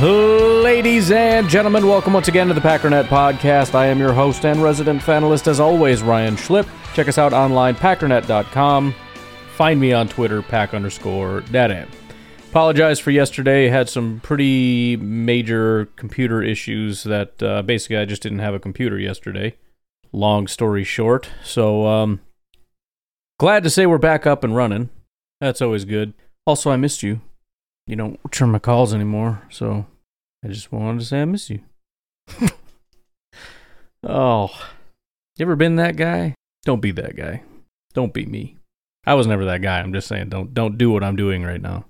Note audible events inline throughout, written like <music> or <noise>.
Ladies and gentlemen, welcome once again to the Packernet Podcast. I am your host and resident fanalist, as always, Ryan Schlip. Check us out online, packernet.com. Find me on Twitter, pack underscore daddy. Apologize for yesterday. Had some pretty major computer issues that uh, basically I just didn't have a computer yesterday. Long story short. So, um, glad to say we're back up and running. That's always good. Also, I missed you you don't return my calls anymore, so I just wanted to say I miss you. <laughs> oh, you ever been that guy? Don't be that guy. Don't be me. I was never that guy. I'm just saying, don't don't do what I'm doing right now.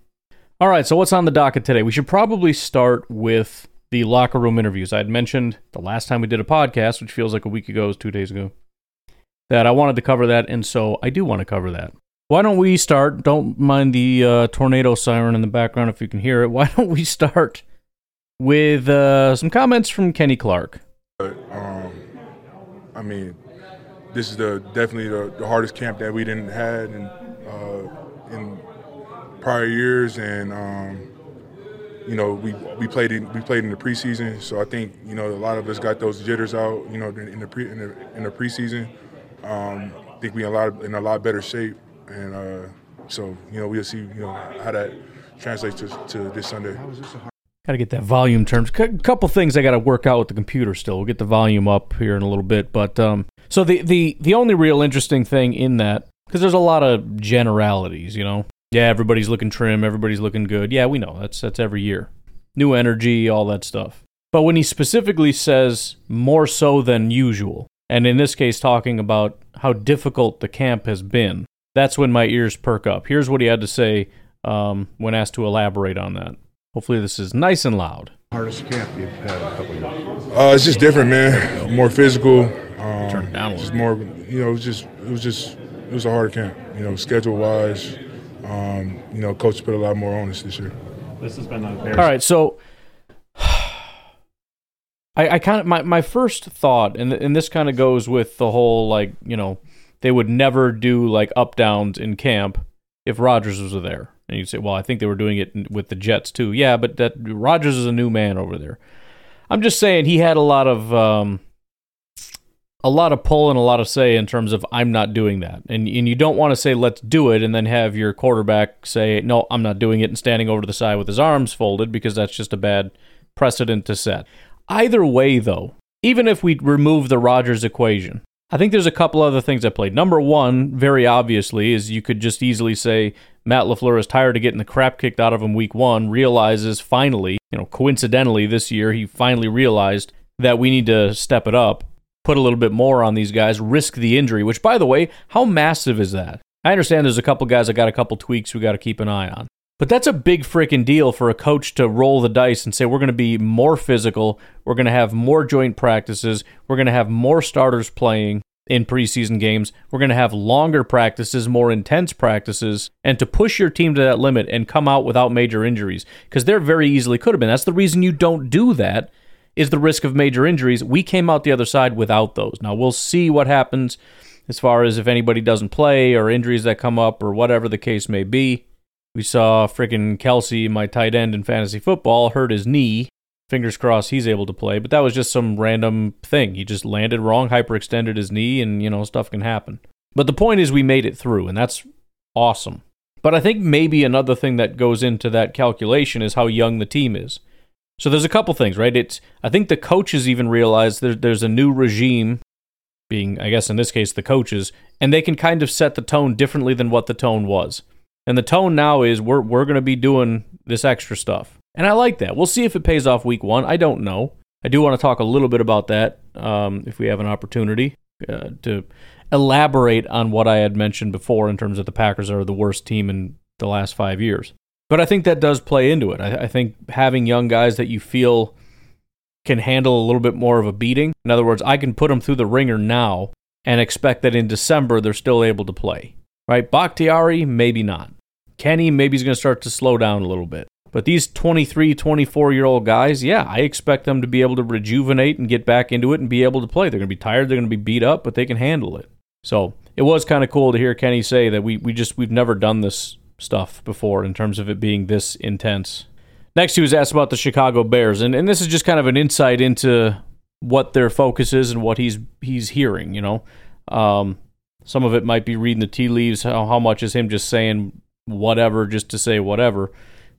All right, so what's on the docket today? We should probably start with the locker room interviews. I had mentioned the last time we did a podcast, which feels like a week ago, was two days ago, that I wanted to cover that, and so I do want to cover that. Why don't we start? Don't mind the uh, tornado siren in the background if you can hear it. Why don't we start with uh, some comments from Kenny Clark? Um, I mean, this is the definitely the, the hardest camp that we didn't had in uh, in prior years, and um, you know we we played in we played in the preseason, so I think you know a lot of us got those jitters out, you know, in the pre in the, in the preseason. Um, I think we a lot in a lot better shape and uh, so you know we'll see you know how that translates to, to this Sunday. Got to get that volume terms. A couple things I got to work out with the computer still. We'll get the volume up here in a little bit, but um, so the the the only real interesting thing in that because there's a lot of generalities, you know. Yeah, everybody's looking trim, everybody's looking good. Yeah, we know that's that's every year. New energy, all that stuff. But when he specifically says more so than usual, and in this case talking about how difficult the camp has been, that's when my ears perk up. Here's what he had to say um, when asked to elaborate on that. Hopefully, this is nice and loud. Hardest camp you've had a couple years? Uh, it's just different, man. More physical. Um, Turn it down a Just more, you know, it was just, it was just, it was a hard camp. You know, schedule wise, um, you know, coach put a lot more on us this year. This has been a All right, so <sighs> I, I kind of my, my first thought, and and this kind of goes with the whole like you know they would never do like up downs in camp if Rodgers was there. And you'd say, well, I think they were doing it with the Jets too. Yeah, but that Rodgers is a new man over there. I'm just saying he had a lot of um, a lot of pull and a lot of say in terms of I'm not doing that. And and you don't want to say let's do it and then have your quarterback say no, I'm not doing it and standing over to the side with his arms folded because that's just a bad precedent to set. Either way though, even if we remove the Rodgers equation, I think there's a couple other things I played. Number one, very obviously, is you could just easily say Matt LaFleur is tired of getting the crap kicked out of him week one, realizes finally, you know, coincidentally this year, he finally realized that we need to step it up, put a little bit more on these guys, risk the injury, which, by the way, how massive is that? I understand there's a couple guys that got a couple tweaks we got to keep an eye on. But that's a big freaking deal for a coach to roll the dice and say, we're going to be more physical. We're going to have more joint practices. We're going to have more starters playing in preseason games. We're going to have longer practices, more intense practices, and to push your team to that limit and come out without major injuries because there very easily could have been. That's the reason you don't do that is the risk of major injuries. We came out the other side without those. Now we'll see what happens as far as if anybody doesn't play or injuries that come up or whatever the case may be. We saw freaking Kelce, my tight end in fantasy football, hurt his knee. Fingers crossed he's able to play, but that was just some random thing. He just landed wrong, hyperextended his knee, and you know, stuff can happen. But the point is, we made it through, and that's awesome. But I think maybe another thing that goes into that calculation is how young the team is. So there's a couple things, right? It's I think the coaches even realize there, there's a new regime, being I guess in this case the coaches, and they can kind of set the tone differently than what the tone was. And the tone now is we're we're going to be doing this extra stuff. And I like that. We'll see if it pays off week 1. I don't know. I do want to talk a little bit about that um, if we have an opportunity uh, to elaborate on what I had mentioned before in terms of the Packers are the worst team in the last five years. But I think that does play into it. I, I think having young guys that you feel can handle a little bit more of a beating. In other words, I can put them through the ringer now and expect that in December they're still able to play. Right? Bakhtiari, maybe not. Kenny, maybe he's going to start to slow down a little bit. But these 23, 24 year old guys, yeah, I expect them to be able to rejuvenate and get back into it and be able to play. They're going to be tired, they're going to be beat up, but they can handle it. So it was kind of cool to hear Kenny say that we, we just, we've never done this stuff before in terms of it being this intense. Next, he was asked about the Chicago Bears, and, and this is just kind of an insight into what their focus is and what he's he's hearing. You know, um, some of it might be reading the tea leaves. How, how much is him just saying whatever just to say whatever?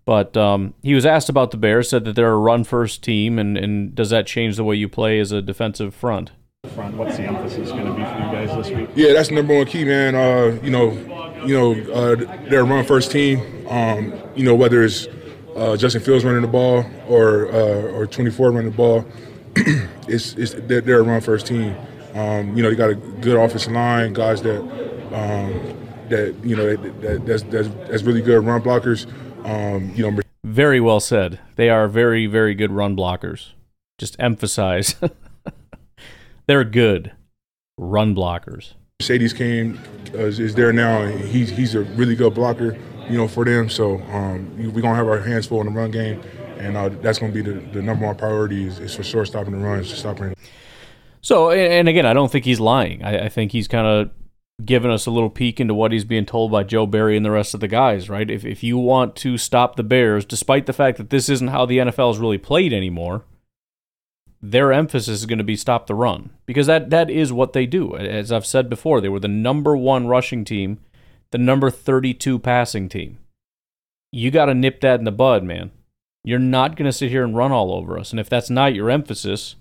But um, he was asked about the Bears, said that they're a run first team, and, and does that change the way you play as a defensive front? Front, what's the emphasis going to be for you guys this week? Yeah, that's the number one key, man. Uh, you know, you know, uh, they're a run first team. Um, you know, whether it's uh, Justin Fields running the ball or uh, or 24 running the ball, <clears throat> it's, it's they're, they're, a run first team. Um, you know, they got a good offensive line, guys that um, that you know that, that, that's, that's, that's really good run blockers. Um, you know, very well said. They are very very good run blockers. Just emphasize, <laughs> they're good run blockers. Marcedes came uh, is there now. He's he's a really good blocker you know, for them. So um, we're gonna have our hands full in the run game, and uh, that's gonna be the, the, number one priority is, is for sure stopping the runs, stopping. So, and again, I don't think he's lying. I, I think he's kind of given us a little peek into what he's being told by Joe Barry and the rest of the guys. Right? If if you want to stop the Bears, despite the fact that this isn't how the NFL is really played anymore. Their emphasis is going to be stop the run because that, that is what they do. As I've said before, they were the number one rushing team the number 32 passing team. You got to nip that in the bud, man. You're not going to sit here and run all over us. And if that's not your emphasis,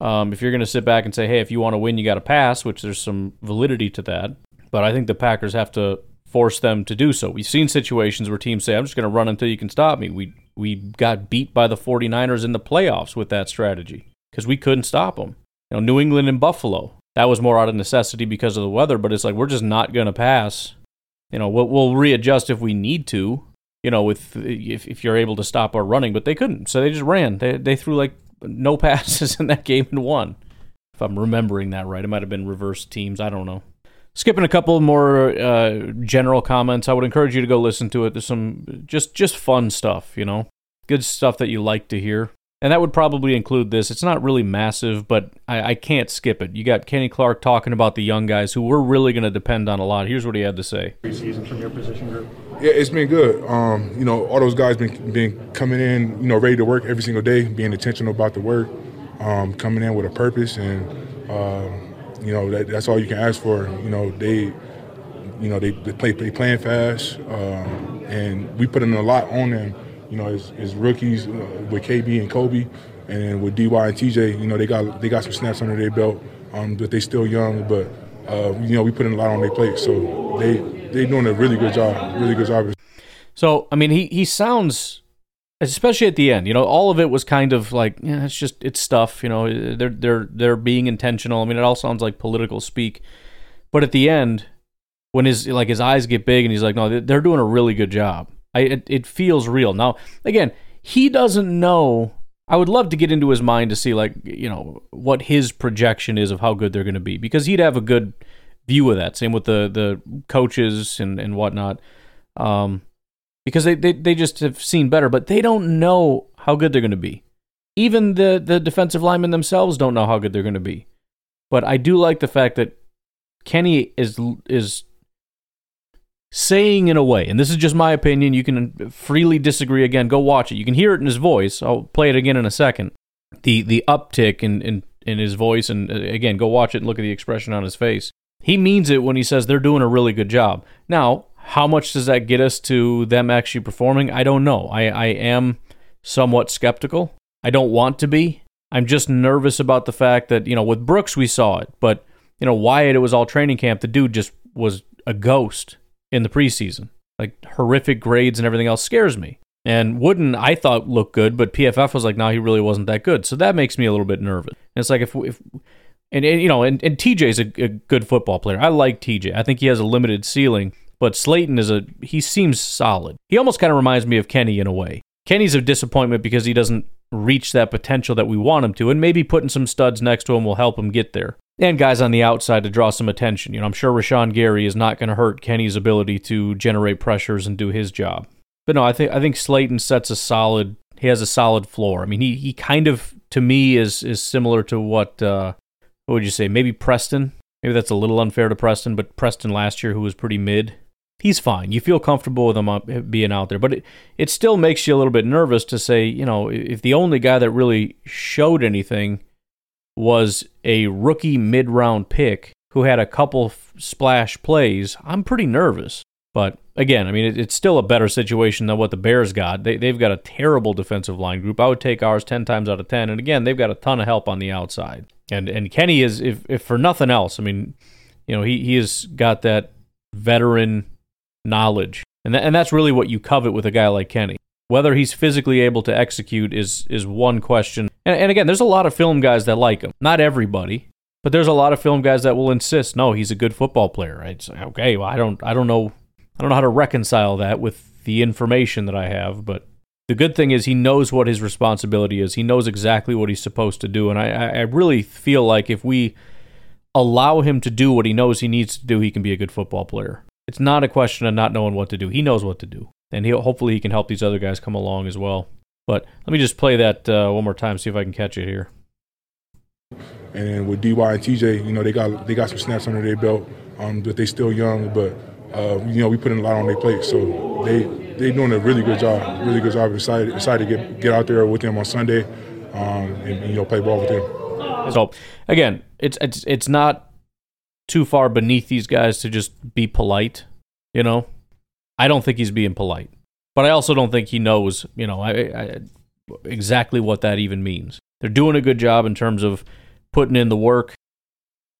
um, if you're going to sit back and say, hey, if you want to win, you got to pass, which there's some validity to that. But I think the Packers have to force them to do so. We've seen situations where teams say, I'm just going to run until you can stop me. We, we got beat by the 49ers in the playoffs with that strategy because we couldn't stop them. You know, New England and Buffalo, that was more out of necessity because of the weather, but it's like we're just not going to pass you know, we'll, we'll readjust if we need to. You know, with if if you're able to stop our running, but they couldn't, so they just ran. They they threw like no <laughs> passes in that game and won. If I'm remembering that right, it might have been reverse teams. I don't know. Skipping a couple more uh, general comments, I would encourage you to go listen to it. There's some just just fun stuff, you know, good stuff that you like to hear. And that would probably include this. It's not really massive, but I, I can't skip it. You got Kenny Clark talking about the young guys who we're really going to depend on a lot. Here's what he had to say. Preseason from your position group. Yeah, it's been good. Um, you know, all those guys been been coming in, you know, ready to work every single day, being intentional about the work, um, coming in with a purpose, and uh, you know that, that's all you can ask for. You know, they, you know, they, they play they playing fast, um, and we put in a lot on them you know, as, rookies uh, with KB and Kobe, and with DY and TJ, you know, they got they got some snaps under their belt, um, but they still young. But uh, you know, we put in a lot on their plate, so they they doing a really good job, really good job. So I mean, he he sounds, especially at the end, you know, all of it was kind of like, yeah, it's just it's stuff, you know, they're they're they're being intentional. I mean, it all sounds like political speak, but at the end, when his like his eyes get big and he's like, no, they're doing a really good job. I it, it feels real. Now, again, he doesn't know. I would love to get into his mind to see like you know what his projection is of how good they're going to be because he'd have a good view of that. Same with the the coaches and and whatnot, um, because they, they they just have seen better, but they don't know how good they're going to be. Even the the defensive linemen themselves don't know how good they're going to be. But I do like the fact that Kenny is is saying in a way, and this is just my opinion, you can freely disagree again, go watch it. You can hear it in his voice. I'll play it again in a second. The the uptick in, in, in his voice, and uh, again, go watch it and look at the expression on his face. He means it when he says they're doing a really good job. Now, how much does that get us to them actually performing? I don't know. I, I am somewhat skeptical. I don't want to be. I'm just nervous about the fact that, you know, with Brooks we saw it, but you know, Wyatt, it was all training camp. The dude just was a ghost in the preseason. like horrific grades and everything else scares me. And Wooden, I thought looked good, but PFF was like, no, he really wasn't that good. So that makes me a little bit nervous. And it's like if, if and, and you know, and, and TJ's a, a good football player. I like TJ. I think he has a limited ceiling, but Slaton is a he seems solid. He almost kind of reminds me of Kenny in a way. Kenny's a disappointment because he doesn't reach that potential that we want him to, and maybe putting some studs next to him will help him get there. And guys on the outside to draw some attention. You know, I'm sure Rashan Gary is not going to hurt Kenny's ability to generate pressures and do his job. But no, I think I think Slaton sets a solid. He has a solid floor. I mean, he he kind of to me is is similar to what uh, what would you say? Maybe Preston. Maybe that's a little unfair to Preston, but Preston last year, who was pretty mid, he's fine. You feel comfortable with him uh, being out there, but it, it still makes you a little bit nervous to say, you know, if the only guy that really showed anything was a rookie mid round pick who had a couple splash plays, I'm pretty nervous. But again, I mean, it, it's still a better situation than what the Bears got. They, they've got a terrible defensive line group. I would take ours 10 times out of 10. And again, they've got a ton of help on the outside. And and Kenny is if if for nothing else, I mean, you know, he he has got that veteran knowledge. And that, and that's really what you covet with a guy like Kenny. Whether he's physically able to execute is is one question. And, and again, there's a lot of film guys that like him. Not everybody, but there's a lot of film guys that will insist, no, he's a good football player. Right? Okay, well, I don't I don't know I don't know how to reconcile that with the information that I have, but the good thing is he knows what his responsibility is. He knows exactly what he's supposed to do. And I, I really feel like if we allow him to do what he knows he needs to do, he can be a good football player. It's not a question of not knowing what to do. He knows what to do. And he hopefully he can help these other guys come along as well. But let me just play that uh, one more time, see if I can catch it here. And with DY and TJ, you know, they got they got some snaps under their belt, um, but they still young. But uh, you know, we put in a lot on their plate, so they they're doing a really good job. Really good job. Excited excited to get get out there with them on Sunday, um, and, you know play ball with them. So again, it's it's it's not too far beneath these guys to just be polite. You know, I don't think he's being polite, but I also don't think he knows. You know, I, I exactly what that even means. They're doing a good job in terms of putting in the work,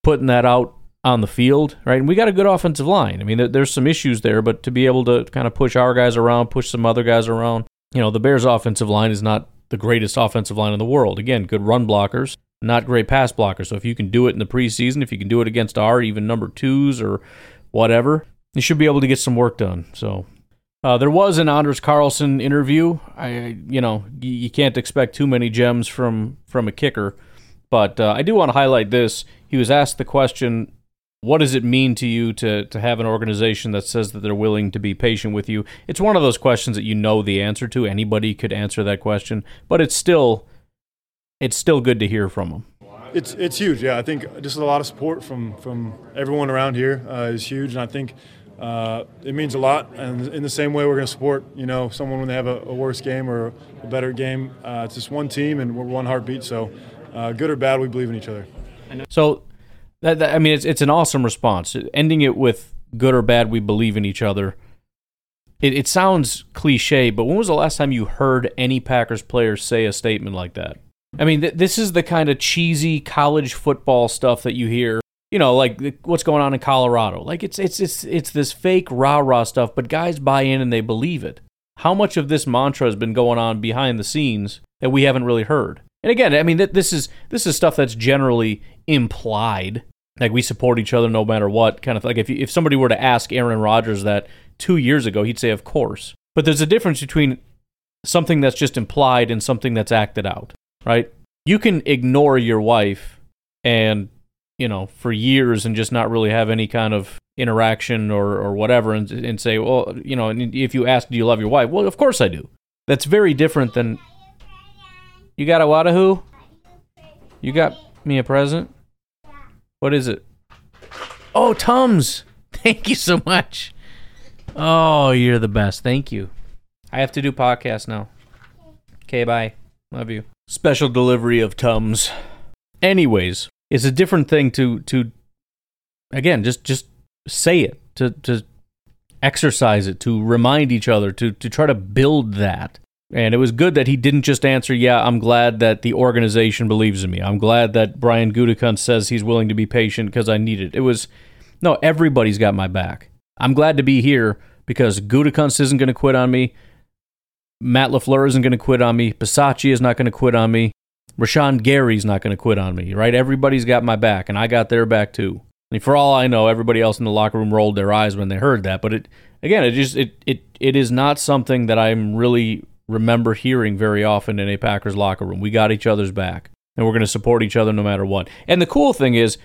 putting that out on the field, right? And we got a good offensive line. I mean, there's some issues there, but to be able to kind of push our guys around, push some other guys around, you know, the Bears' offensive line is not the greatest offensive line in the world. Again, good run blockers, not great pass blockers. So if you can do it in the preseason, if you can do it against our even number twos or whatever, you should be able to get some work done. So uh, there was an Anders Carlson interview. I, you know, you, you, can't expect too many gems from from a kicker, but uh, I do want to highlight this. He was asked the question what does it mean to you to to have an organization that says that they're willing to be patient with you? It's one of those questions that you know the answer to. Anybody could answer that question, but it's still it's still good to hear from them. It's it's huge. Yeah, I think just a lot of support from from everyone around here uh, is huge, and I think. Uh, it means a lot, and in the same way, we're going to support you know someone when they have a, a worse game or a better game. Uh, it's just one team, and we're one heartbeat. So, uh, good or bad, we believe in each other. So that, that, I mean, it's it's an awesome response. Ending it with good or bad, we believe in each other. It, it sounds cliche, but when was the last time you heard any Packers player say a statement like that? I mean, th- this is the kind of cheesy college football stuff that you hear. You know, like what's going on in Colorado. Like it's it's it's it's this fake rah rah stuff, but guys buy in and they believe it. How much of this mantra has been going on behind the scenes that we haven't really heard? And again, I mean, th- this is this is stuff that's generally implied like we support each other no matter what kind of like if you, if somebody were to ask Aaron Rodgers that 2 years ago he'd say of course but there's a difference between something that's just implied and something that's acted out right you can ignore your wife and you know for years and just not really have any kind of interaction or or whatever and and say well you know if you ask do you love your wife well of course I do that's very different than you got a wadahu you got me a present what is it? Oh, Tums. <laughs> Thank you so much. Oh, you're the best. Thank you. I have to do podcast now. Okay, bye. Love you. Special delivery of Tums. Anyways, it's a different thing to to again, just just say it, to to exercise it, to remind each other, to to try to build that. And it was good that he didn't just answer, yeah, I'm glad that the organization believes in me. I'm glad that Brian Gutekunst says he's willing to be patient because I need it. It was, no, everybody's got my back. I'm glad to be here because Gutekunst isn't going to quit on me. Matt LaFleur isn't going to quit on me. Bisaccia is not going to quit on me. Rashan Gary's not going to quit on me, right? Everybody's got my back, and I got their back too. For all I know, everybody else in the locker room rolled their eyes when they heard that. But it again, it just it it it is not something that I'm really remember hearing very often in a Packers locker room. We got each other's back, and we're going to support each other no matter what. And the cool thing is,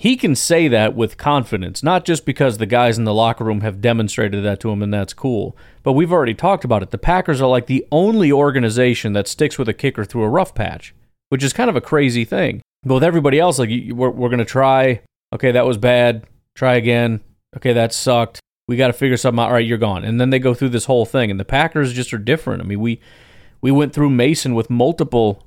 he can say that with confidence, not just because the guys in the locker room have demonstrated that to him and that's cool, but we've already talked about it. The Packers are like the only organization that sticks with a kicker through a rough patch, which is kind of a crazy thing. But with everybody else, like we're, we're going to try, okay, that was bad, try again, okay, that sucked. We got to figure something out. All right, you're gone. And then they go through this whole thing. And the Packers just are different. I mean, we we went through Mason with multiple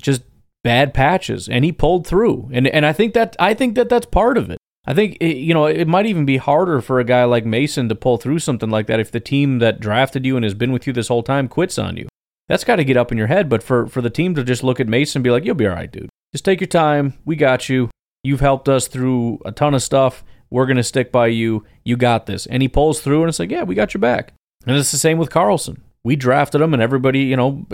just bad patches, and he pulled through. And and I think that I think that that's part of it. I think it, you know it might even be harder for a guy like Mason to pull through something like that if the team that drafted you and has been with you this whole time quits on you. That's got to get up in your head. But for for the team to just look at Mason and be like, "You'll be all right, dude. Just take your time. We got you. You've helped us through a ton of stuff. We're gonna stick by you. You got this." And he pulls through, and it's like, "Yeah, we got your back." And it's the same with Carlson. We drafted him, and everybody, you know,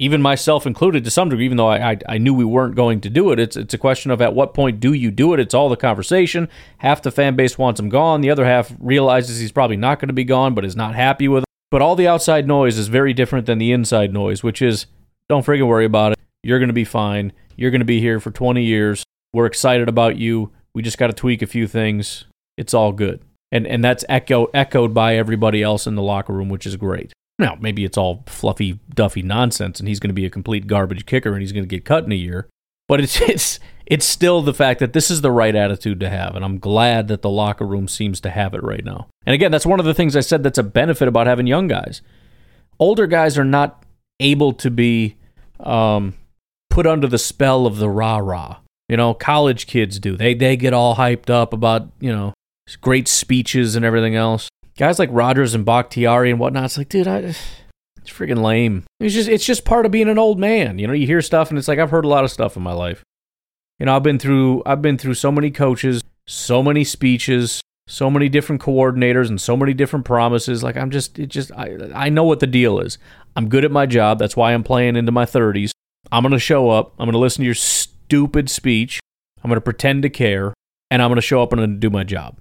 even myself included to some degree, even though I, I, I, knew we weren't going to do it, it's, it's a question of at what point do you do it? It's all the conversation. Half the fan base wants him gone. The other half realizes he's probably not going to be gone, but is not happy with it. But all the outside noise is very different than the inside noise, which is don't freaking worry about it. You're going to be fine. You're going to be here for 20 years. We're excited about you. We just got to tweak a few things. It's all good. And, and that's echo, echoed by everybody else in the locker room, which is great. Now, maybe it's all fluffy, duffy nonsense, and he's going to be a complete garbage kicker, and he's going to get cut in a year. But it's <laughs> it's it's still the fact that this is the right attitude to have, and I'm glad that the locker room seems to have it right now. And again, that's one of the things I said that's a benefit about having young guys. Older guys are not able to be um, put under the spell of the rah rah. You know, college kids do. They they get all hyped up about you know great speeches and everything else guys like Rodgers and Bakhtiari and whatnot. It's like, dude, I, it's freaking lame. It's just it's just part of being an old man. You know, you hear stuff and it's like I've heard a lot of stuff in my life. You know, I've been through I've been through so many coaches, so many speeches, so many different coordinators, and so many different promises. Like I'm just it just I I know what the deal is. I'm good at my job. That's why I'm playing into my 30s. I'm gonna show up. I'm gonna listen to your stupid speech. I'm gonna pretend to care, and I'm gonna show up and I'm do my job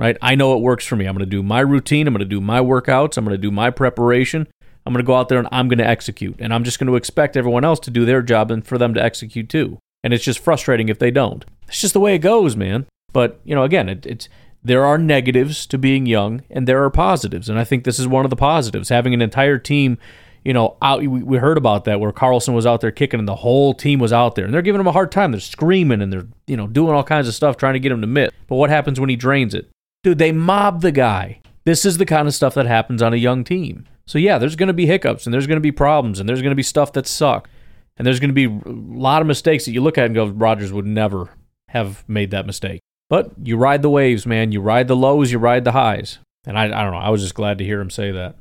right? I know it works for me. I'm going to do my routine. I'm going to do my workouts. I'm going to do my preparation. I'm going to go out there and I'm going to execute. And I'm just going to expect everyone else to do their job and for them to execute too. And it's just frustrating if they don't. It's just the way it goes, man. But, you know, again, it, it's there are negatives to being young and there are positives. And I think this is one of the positives. Having an entire team, you know, out we, we heard about that where Carlson was out there kicking and the whole team was out there and they're giving him a hard time. They're screaming and they're, you know, doing all kinds of stuff trying to get him to miss. But what happens when he drains it? Dude, they mob the guy. This is the kind of stuff that happens on a young team. So yeah, there's going to be hiccups and there's going to be problems and there's going to be stuff that suck. And there's going to be a lot of mistakes that you look at and go, Rodgers would never have made that mistake. But you ride the waves, man. You ride the lows, you ride the highs. And I, I don't know. I was just glad to hear him say that.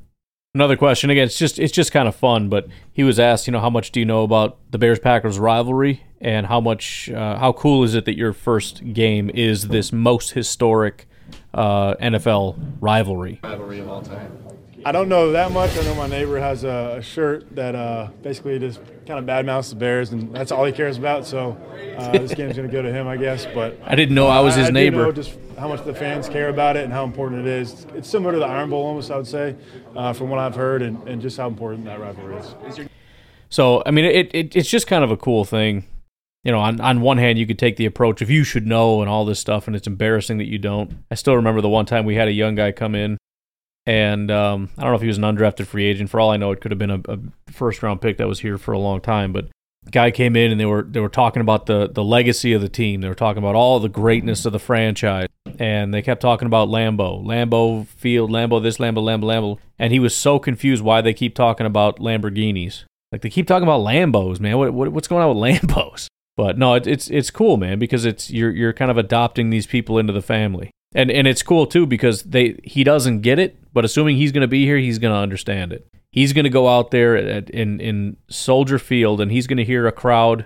Another question. Again, it's just it's just kind of fun. But he was asked, you know, how much do you know about the Bears Packers rivalry, and how much uh, how cool is it that your first game is this most historic uh, NFL rivalry. Rivalry of all time. I don't know that much. I know my neighbor has a, shirt that uh, basically just kind of badmouths the Bears, and that's all he cares about. So uh, this game's going to go to him, I guess. But I didn't know I was his I, I neighbor. know just how much the fans care about it and how important it is. It's similar to the Iron Bowl, almost, I would say, uh, from what I've heard, and, and just how important that rivalry is. So I mean, it, it it's just kind of a cool thing you know, on, on one hand, you could take the approach of you should know and all this stuff, and it's embarrassing that you don't. I still remember the one time we had a young guy come in, and um, I don't know if he was an undrafted free agent. For all I know, it could have been a, a first round pick that was here for a long time. But guy came in and they were they were talking about the the legacy of the team. They were talking about all the greatness of the franchise, and they kept talking about Lambeau, Lambeau Field, Lambeau this, Lambeau, Lambeau, Lambeau, and he was so confused why they keep talking about Lamborghinis. Like they keep talking about Lambos, man. What, what what's going on with Lambos? But no, it, it's it's cool, man, because it's you're you're kind of adopting these people into the family, and and it's cool too because they he doesn't get it, but assuming he's going to be here, he's going to understand it. He's going to go out there at, in in Soldier Field, and he's going to hear a crowd.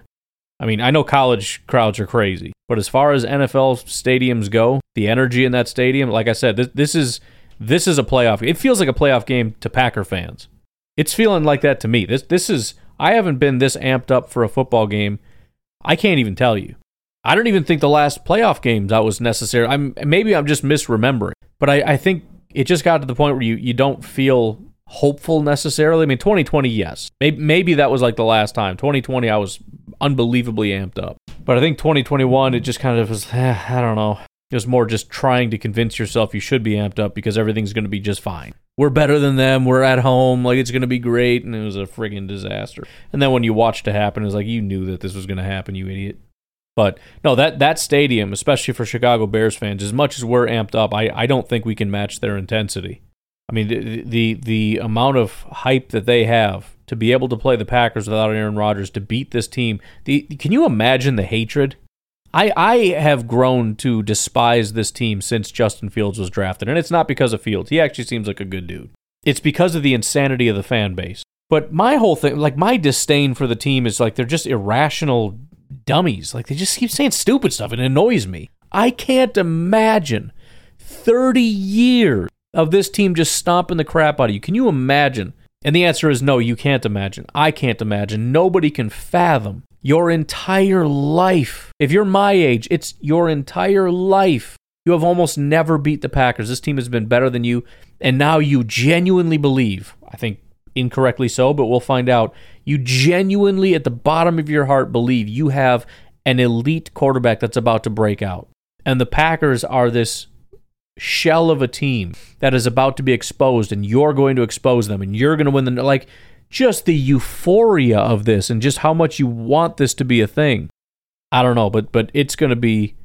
I mean, I know college crowds are crazy, but as far as NFL stadiums go, the energy in that stadium, like I said, this, this is This is a playoff. It feels like a playoff game to Packer fans. It's feeling like that to me. This this is I haven't been this amped up for a football game. I can't even tell you. I don't even think the last playoff games that was necessary. I'm maybe I'm just misremembering, but I, I think it just got to the point where you, you don't feel hopeful necessarily. I mean, 2020, yes, maybe maybe that was like the last time. 2020, I was unbelievably amped up, but I think 2021, it just kind of was. Eh, I don't know. It was more just trying to convince yourself you should be amped up because everything's going to be just fine. We're better than them. We're at home. Like it's going to be great. And it was a friggin' disaster. And then when you watched it happen, it was like you knew that this was going to happen, you idiot. But no, that that stadium, especially for Chicago Bears fans, as much as we're amped up, I, I don't think we can match their intensity. I mean, the, the the amount of hype that they have to be able to play the Packers without Aaron Rodgers to beat this team. The, can you imagine the hatred? I I have grown to despise this team since Justin Fields was drafted, and it's not because of Fields. He actually seems like a good dude. It's because of the insanity of the fan base. But my whole thing, like my disdain for the team, is like they're just irrational dummies. Like they just keep saying stupid stuff. And it annoys me. I can't imagine 30 years of this team just stomping the crap out of you. Can you imagine? And the answer is no, you can't imagine. I can't imagine. Nobody can fathom your entire life. If you're my age, it's your entire life. You have almost never beat the Packers. This team has been better than you. And now you genuinely believe, I think incorrectly so, but we'll find out. You genuinely, at the bottom of your heart, believe you have an elite quarterback that's about to break out. And the Packers are this shell of a team that is about to be exposed, and you're going to expose them, and you're going to win the. Like, just the euphoria of this and just how much you want this to be a thing. I don't know, but but it's going to be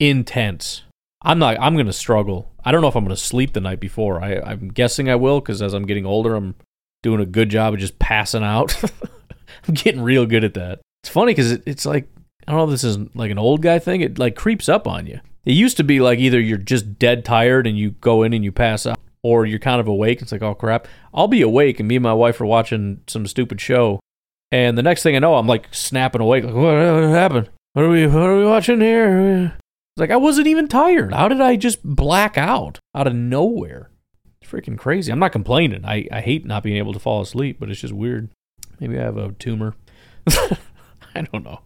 intense. I'm not. I'm going to struggle. I don't know if I'm going to sleep the night before. I, I'm guessing I will because as I'm getting older, I'm doing a good job of just passing out. <laughs> I'm getting real good at that. It's funny because it, it's like I don't know if this is like an old guy thing. It like creeps up on you. It used to be like either you're just dead tired and you go in and you pass out, or you're kind of awake. It's like oh crap. I'll be awake and me and my wife are watching some stupid show, and the next thing I know, I'm like snapping awake. Like what, what happened? What are we? What are we watching here? It's like I wasn't even tired. How did I just black out out of nowhere? It's freaking crazy. I'm not complaining. I, I hate not being able to fall asleep, but it's just weird. Maybe I have a tumor. <laughs> I don't know.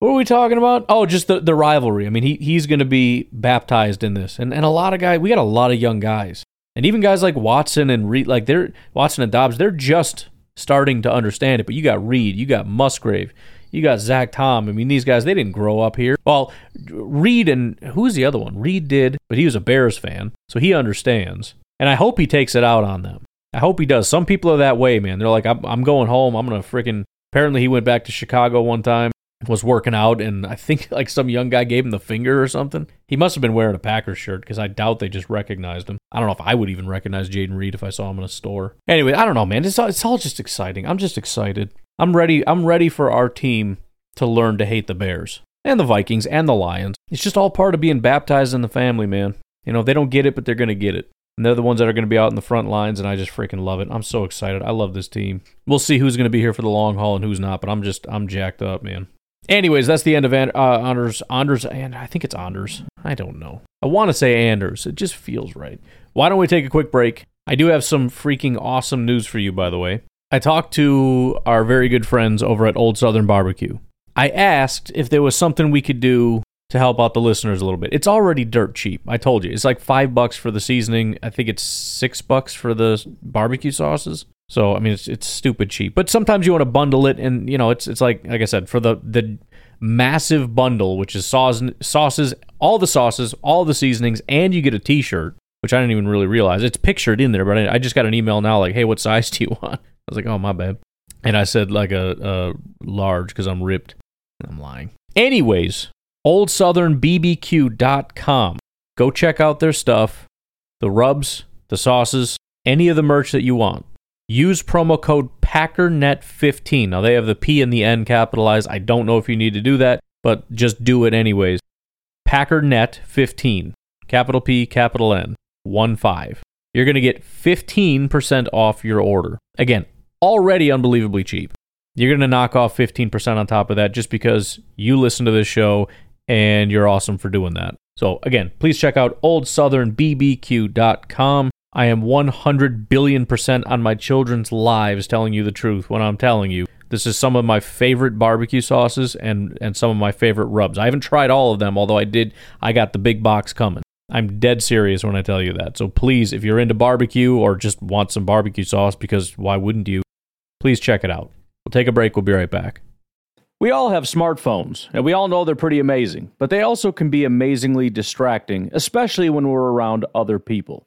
What are we talking about? Oh, just the, the rivalry. I mean, he, he's going to be baptized in this. And, and a lot of guys, we got a lot of young guys. And even guys like Watson and Reed, like they're, Watson and Doubs, they're just starting to understand it. But you got Reed, you got Musgrave, you got Zach Tom. I mean, these guys, they didn't grow up here. Well, Reed and who's the other one? Reed did, but he was a Bears fan, so he understands. And I hope he takes it out on them. I hope he does. Some people are that way, man. They're like, I'm, I'm going home. I'm going to freaking. Apparently, he went back to Chicago one time, was working out, and I think <laughs> like some young guy gave him the finger or something. He must have been wearing a Packers shirt because I doubt they just recognized him. I don't know if I would even recognize Jayden Reed if I saw him in a store. Anyway, I don't know, man. It's all, it's all just exciting. I'm just excited. I'm ready. I'm ready for our team to learn to hate the Bears and the Vikings and the Lions. It's just all part of being baptized in the family, man. You know, they don't get it, but they're going to get it. And they're the ones that are going to be out in the front lines, and I just freaking love it. I'm so excited. I love this team. We'll see who's going to be here for the long haul and who's not, but I'm just, I'm jacked up, man. Anyways, that's the end of uh, Anders. Anders, and I think it's Anders. I don't know. I want to say Anders. It just feels right. Why don't we take a quick break? I do have some freaking awesome news for you, by the way. I talked to our very good friends over at Old Southern Barbecue. I asked if there was something we could do to help out the listeners a little bit. It's already dirt cheap. I told you. It's like five bucks for the seasoning. I think it's six bucks for the barbecue sauces. So I mean, it's it's stupid cheap. But sometimes you want to bundle it, and you know, it's it's like like I said, for the the massive bundle, which is sauce, sauces, all the sauces, all the seasonings, and you get a T-shirt, which I didn't even really realize it's pictured in there. But I, I just got an email now, like, hey, what size do you want? <laughs> I was like, oh my bad, and I said like a, a large because I'm ripped. I'm lying. Anyways, oldsouthernbbq.com. Go check out their stuff, the rubs, the sauces, any of the merch that you want. Use promo code PACKERNET15. Now they have the P and the N capitalized. I don't know if you need to do that, but just do it anyways. PACKERNET15. Capital P, capital N, 1 5. You're going to get 15% off your order. Again, already unbelievably cheap. You're going to knock off 15% on top of that just because you listen to this show and you're awesome for doing that. So again, please check out oldsouthernbbq.com. I am 100 billion percent on my children's lives telling you the truth when I'm telling you this is some of my favorite barbecue sauces and and some of my favorite rubs. I haven't tried all of them, although I did. I got the big box coming. I'm dead serious when I tell you that. So please, if you're into barbecue or just want some barbecue sauce, because why wouldn't you? Please check it out. We'll take a break. We'll be right back. We all have smartphones, and we all know they're pretty amazing, but they also can be amazingly distracting, especially when we're around other people.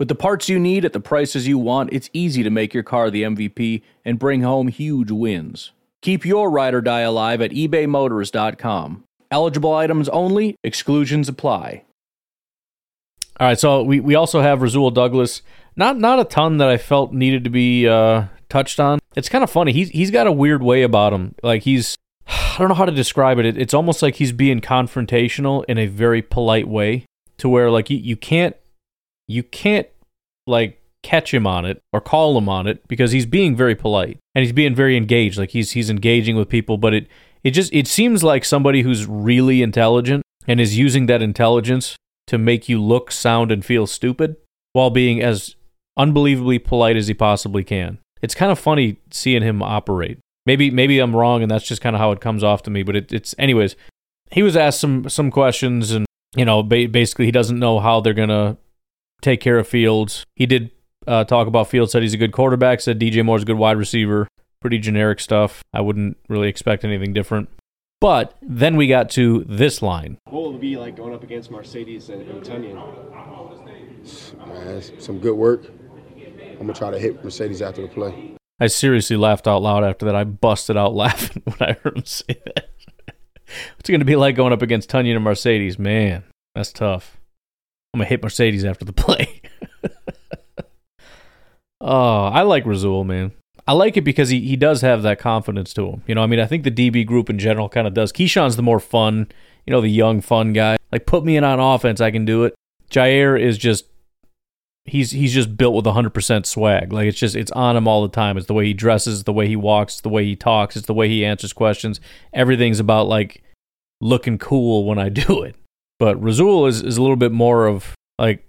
With the parts you need at the prices you want, it's easy to make your car the MVP and bring home huge wins. Keep your ride or die alive at ebaymotors.com. Eligible items only, exclusions apply. All right, so we, we also have Rasul Douglas. Not not a ton that I felt needed to be uh, touched on. It's kind of funny. He's he's got a weird way about him. Like he's <sighs> I don't know how to describe it. it it's almost like he's being confrontational in a very polite way, to where like you, you can't you can't like catch him on it or call him on it because he's being very polite and he's being very engaged. Like he's he's engaging with people but it it just it seems like somebody who's really intelligent and is using that intelligence to make you look sound and feel stupid while being as unbelievably polite as he possibly can. It's kind of funny seeing him operate. Maybe maybe i'm wrong and that's just kind of how it comes off to me but it, it's anyways he was asked some some questions and you know ba- basically he doesn't know how they're gonna take care of Fields. He did uh, talk about Fields, said he's a good quarterback, said DJ Moore's a good wide receiver. Pretty generic stuff. I wouldn't really expect anything different. But then we got to this line. What will it be like going up against Marcedes and, and Tonyan? Man, some good work. I'm gonna try to hit Marcedes after the play. I seriously laughed out loud after that. I busted out <laughs> laughing when I heard him say that. <laughs> What's it going to be like going up against Tonyan and Marcedes? Man, that's tough. I'm gonna hit Marcedes after the play. <laughs> oh, I like Rasul, man. I like it because he, he does have that confidence to him. You know, I mean, I think the DB group in general kind of does. Keisean's the more fun, you know, the young, fun guy. Like, put me in on offense, I can do it. Jaire is just he's he's just built with 100% swag. Like it's just it's on him all the time. It's the way he dresses, the way he walks, the way he talks, it's the way he answers questions. Everything's about like looking cool when I <laughs> do it. But Rasul is, is a little bit more of like,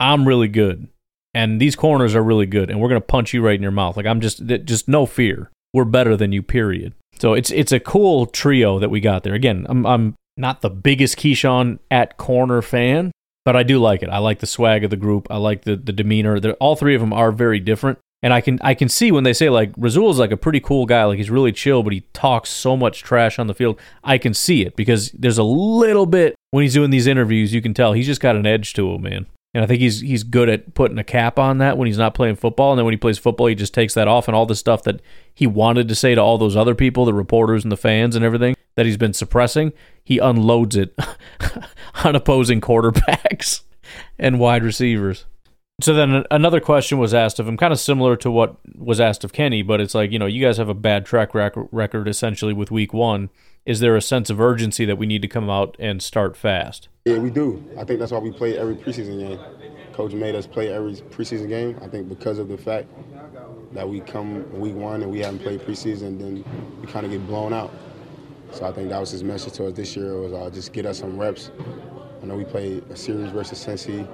I'm really good. And these corners are really good. And we're going to punch you right in your mouth. Like, I'm just, just no fear. We're better than you, period. So it's it's a cool trio that we got there. Again, I'm, I'm not the biggest Keisean at corner fan, but I do like it. I like the swag of the group. I like the, the demeanor. They're, all three of them are very different. And I can I can see when they say like Rasul is like a pretty cool guy, like he's really chill, but he talks so much trash on the field. I can see it because there's a little bit when he's doing these interviews, you can tell he's just got an edge to him, man. And I think he's he's good at putting a cap on that when he's not playing football. And then when he plays football, he just takes that off and all the stuff that he wanted to say to all those other people, the reporters and the fans and everything that he's been suppressing, he unloads it <laughs> on opposing quarterbacks <laughs> and wide receivers. So then another question was asked of him, kind of similar to what was asked of Kenny, but it's like, you know, you guys have a bad track record essentially with week one. Is there a sense of urgency that we need to come out and start fast? Yeah, we do. I think that's why we play every preseason game. Coach made us play every preseason game. I think because of the fact that we come week one and we haven't played preseason, then we kind of get blown out. So I think that was his message to us this year was uh, just get us some reps. I know we played a series versus Cincy,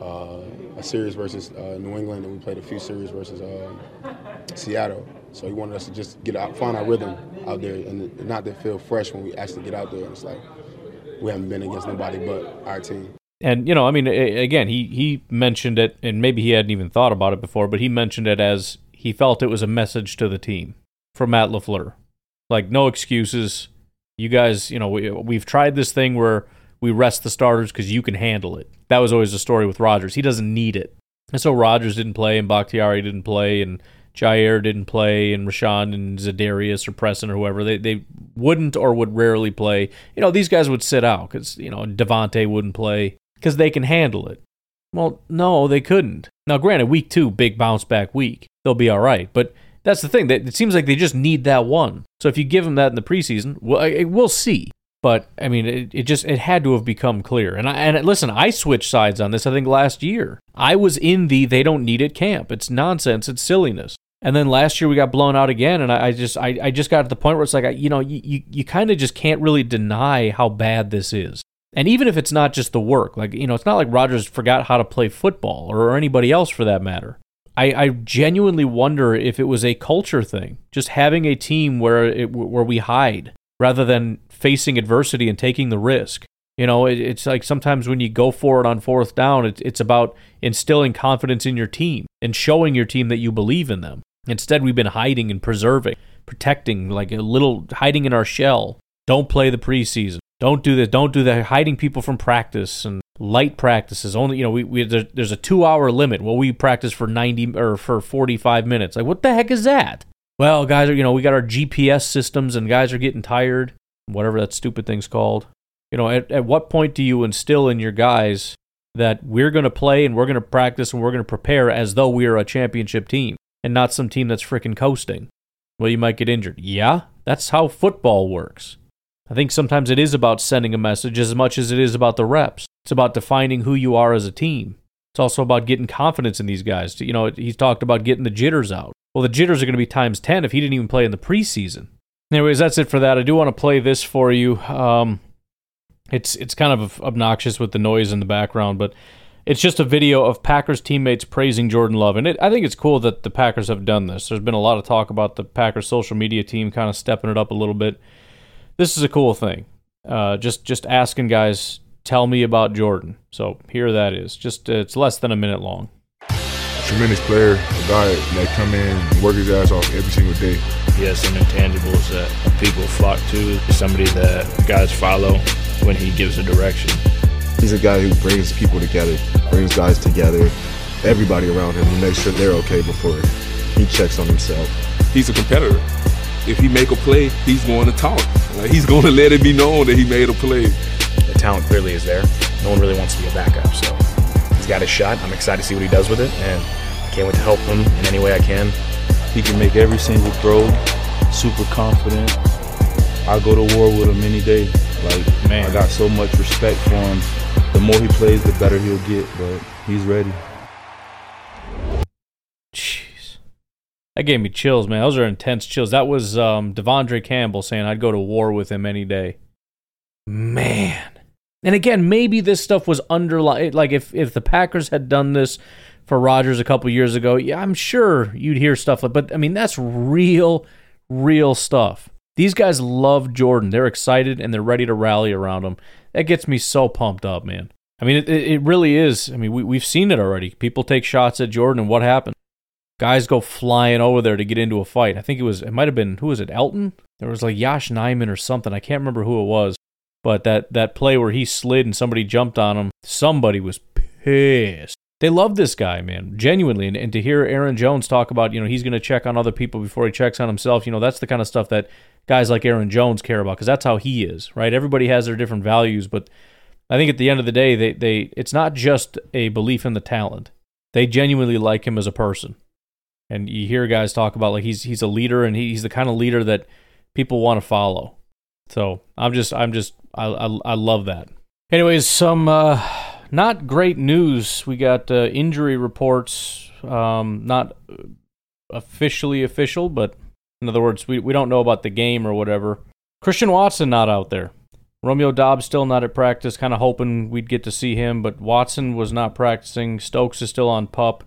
uh, a series versus uh, New England, and we played a few series versus uh, Seattle. So he wanted us to just get out, find our rhythm out there, and not to feel fresh when we actually get out there. And it's like we haven't been against nobody but our team. And you know, I mean, again, he he mentioned it, and maybe he hadn't even thought about it before, but he mentioned it as he felt it was a message to the team from Matt LaFleur, like no excuses. You guys, you know, we we've tried this thing where we rest the starters because you can handle it. That was always the story with Rodgers. He doesn't need it. And so Rodgers didn't play, and Bakhtiari didn't play, and Jaire didn't play, and Rashan and Za'Darius or Preston or whoever. They they wouldn't or would rarely play. You know, these guys would sit out because you know Davante wouldn't play because they can handle it. Well, no, they couldn't. Now, granted, week two, big bounce back week, they'll be all right. But that's the thing. It seems like they just need that one. So if you give them that in the preseason, well, we'll see. But I mean, it, it just it had to have become clear. And I, and listen, I switched sides on this. I think last year I was in the they don't need it camp. It's nonsense. It's silliness. And then last year we got blown out again, and I, I just I, I just got to the point where it's like I, you know you you, you kind of just can't really deny how bad this is. And even if it's not just the work, like you know, it's not like Rodgers forgot how to play football or anybody else for that matter. I, I genuinely wonder if it was a culture thing, just having a team where it, where we hide rather than facing adversity and taking the risk. You know, it, it's like sometimes when you go for it on fourth down, it, it's about instilling confidence in your team and showing your team that you believe in them. Instead, we've been hiding and preserving, protecting, like a little hiding in our shell. Don't play the preseason. Don't do this. Don't do that. Hiding people from practice and light practices. Only, you know, we, we there's a two hour limit. Well, we practice for 90 or for 45 minutes. Like, what the heck is that? Well, guys are, you know, we got our GPS systems and guys are getting tired, whatever that stupid thing's called. You know, at, at what point do you instill in your guys that we're going to play and we're going to practice and we're going to prepare as though we are a championship team and not some team that's freaking coasting? Well, you might get injured. Yeah, that's how football works. I think sometimes it is about sending a message as much as it is about the reps. It's about defining who you are as a team. It's also about getting confidence in these guys. You know, he's talked about getting the jitters out. Well, the jitters are going to be times 10 if he didn't even play in the preseason. Anyways, that's it for that. I do want to play this for you. Um, it's it's kind of obnoxious with the noise in the background, but it's just a video of Packers teammates praising Jordan Love, and it, I think it's cool that the Packers have done this. There's been a lot of talk about the Packers social media team kind of stepping it up a little bit. This is a cool thing. Uh, just just asking guys tell me about Jordan. So here that is. Just uh, it's less than a minute long. Tremendous player, a guy that come in and work his ass off every single day. He has some intangibles that people flock to. Somebody that guys follow when he gives a direction. He's a guy who brings people together, brings guys together, everybody around him. He makes sure they're okay before he checks on himself. He's a competitor. If he make a play, he's going to talk. Like, he's going <laughs> to let it be known that he made a play the talent clearly is there. No one really wants to be a backup, so he's got his shot. I'm excited to see what he does with it, and I can't wait to help him in any way I can. He can make every single throw, super confident. I go to war with him any day. Like, man, I got so much respect for him. The more he plays, the better he'll get, but he's ready. Jeez. That gave me chills, man. Those are intense chills. That was um, De'Vondre Campbell saying I'd go to war with him any day. Man. And again, maybe this stuff was underlying. Like if if the Packers had done this for Rodgers a couple years ago, yeah, I'm sure you'd hear stuff like. But I mean, that's real, real stuff. These guys love Jordan. They're excited and they're ready to rally around him. That gets me so pumped up, man. I mean, it, it really is. I mean, we, we've seen it already. People take shots at Jordan, and what happened? Guys go flying over there to get into a fight. I think it was, it might have been, who was it, Elgton? There was like Yosh Nijman or something. I can't remember who it was. But that, that play where he slid and somebody jumped on him, somebody was pissed. They love this guy, man, genuinely. And, and to hear Aaron Jones talk about, you know, he's going to check on other people before he checks on himself, you know, that's the kind of stuff that guys like Aaron Jones care about because that's how he is, right? Everybody has their different values, but I think at the end of the day, they, they it's not just a belief in the talent. They genuinely like him as a person. And you hear guys talk about like he's he's a leader and he, he's the kind of leader that people want to follow. So I'm just I'm just I I, I love that. Anyways, some uh, not great news. We got uh, injury reports, um, not officially official, but in other words, we, we don't know about the game or whatever. Christian Watson not out there. Romeo Doubs still not at practice, kind of hoping we'd get to see him, but Watson was not practicing. Stokes is still on pup.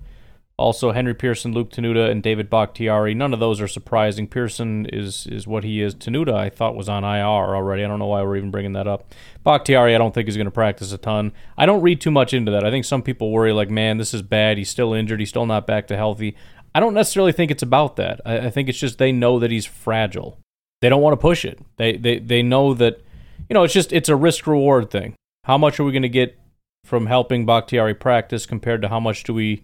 Also, Henry Pearson, Luke Tenuta, and David Bakhtiari. None of those are surprising. Pearson is is what he is. Tenuta, I thought, was on IR already. I don't know why we're even bringing that up. Bakhtiari, I don't think is going to practice a ton. I don't read too much into that. I think some people worry, like, man, this is bad. He's still injured. He's still not back to healthy. I don't necessarily think it's about that. I, I think it's just they know that he's fragile. They don't want to push it. They they they know that, you know, it's just it's a risk reward thing. How much are we going to get from helping Bakhtiari practice compared to how much do we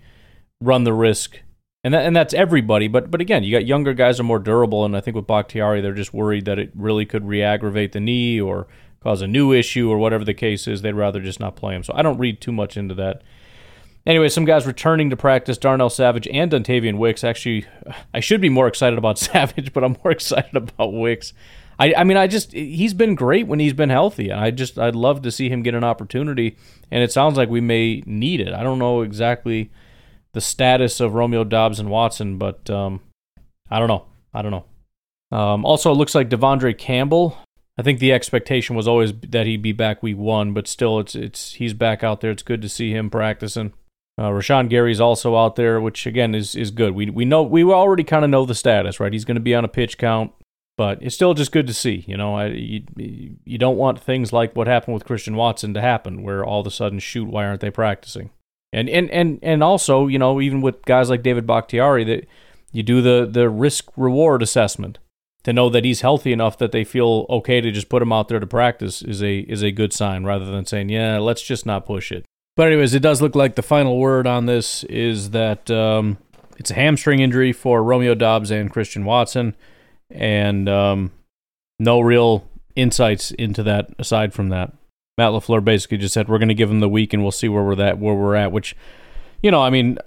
run the risk. And that, and that's everybody, but but again, you got younger guys are more durable, and I think with Bakhtiari, they're just worried that it really could re-aggravate the knee or cause a new issue or whatever the case is. They'd rather just not play him. So I don't read too much into that. Anyway, some guys returning to practice: Darnell Savage and Dontayvion Wicks. Actually, I should be more excited about <laughs> Savage, but I'm more excited about Wicks. I, I mean, I just he's been great when he's been healthy. And I just I'd love to see him get an opportunity, and it sounds like we may need it. I don't know exactly the status of Romeo Doubs and Watson, but um, I don't know. I don't know. Um, also, it looks like De'Vondre Campbell. I think the expectation was always that he'd be back week one, but still, it's it's he's back out there. It's good to see him practicing. Uh, Rashan Gary's also out there, which again is is good. We we know we already kind of know the status, right? He's going to be on a pitch count, but it's still just good to see. You know, I, you you don't want things like what happened with Christian Watson to happen, where all of a sudden, shoot, why aren't they practicing? And and and and also, you know, even with guys like David Bakhtiari, that you do the the risk reward assessment to know that he's healthy enough that they feel okay to just put him out there to practice is a is a good sign rather than saying, yeah, let's just not push it. But anyways, it does look like the final word on this is that um, it's a hamstring injury for Romeo Doubs and Christian Watson, and um, no real insights into that aside from that. Matt LaFleur basically just said we're going to give him the week and we'll see where we're at where we're at. Which, you know, I mean,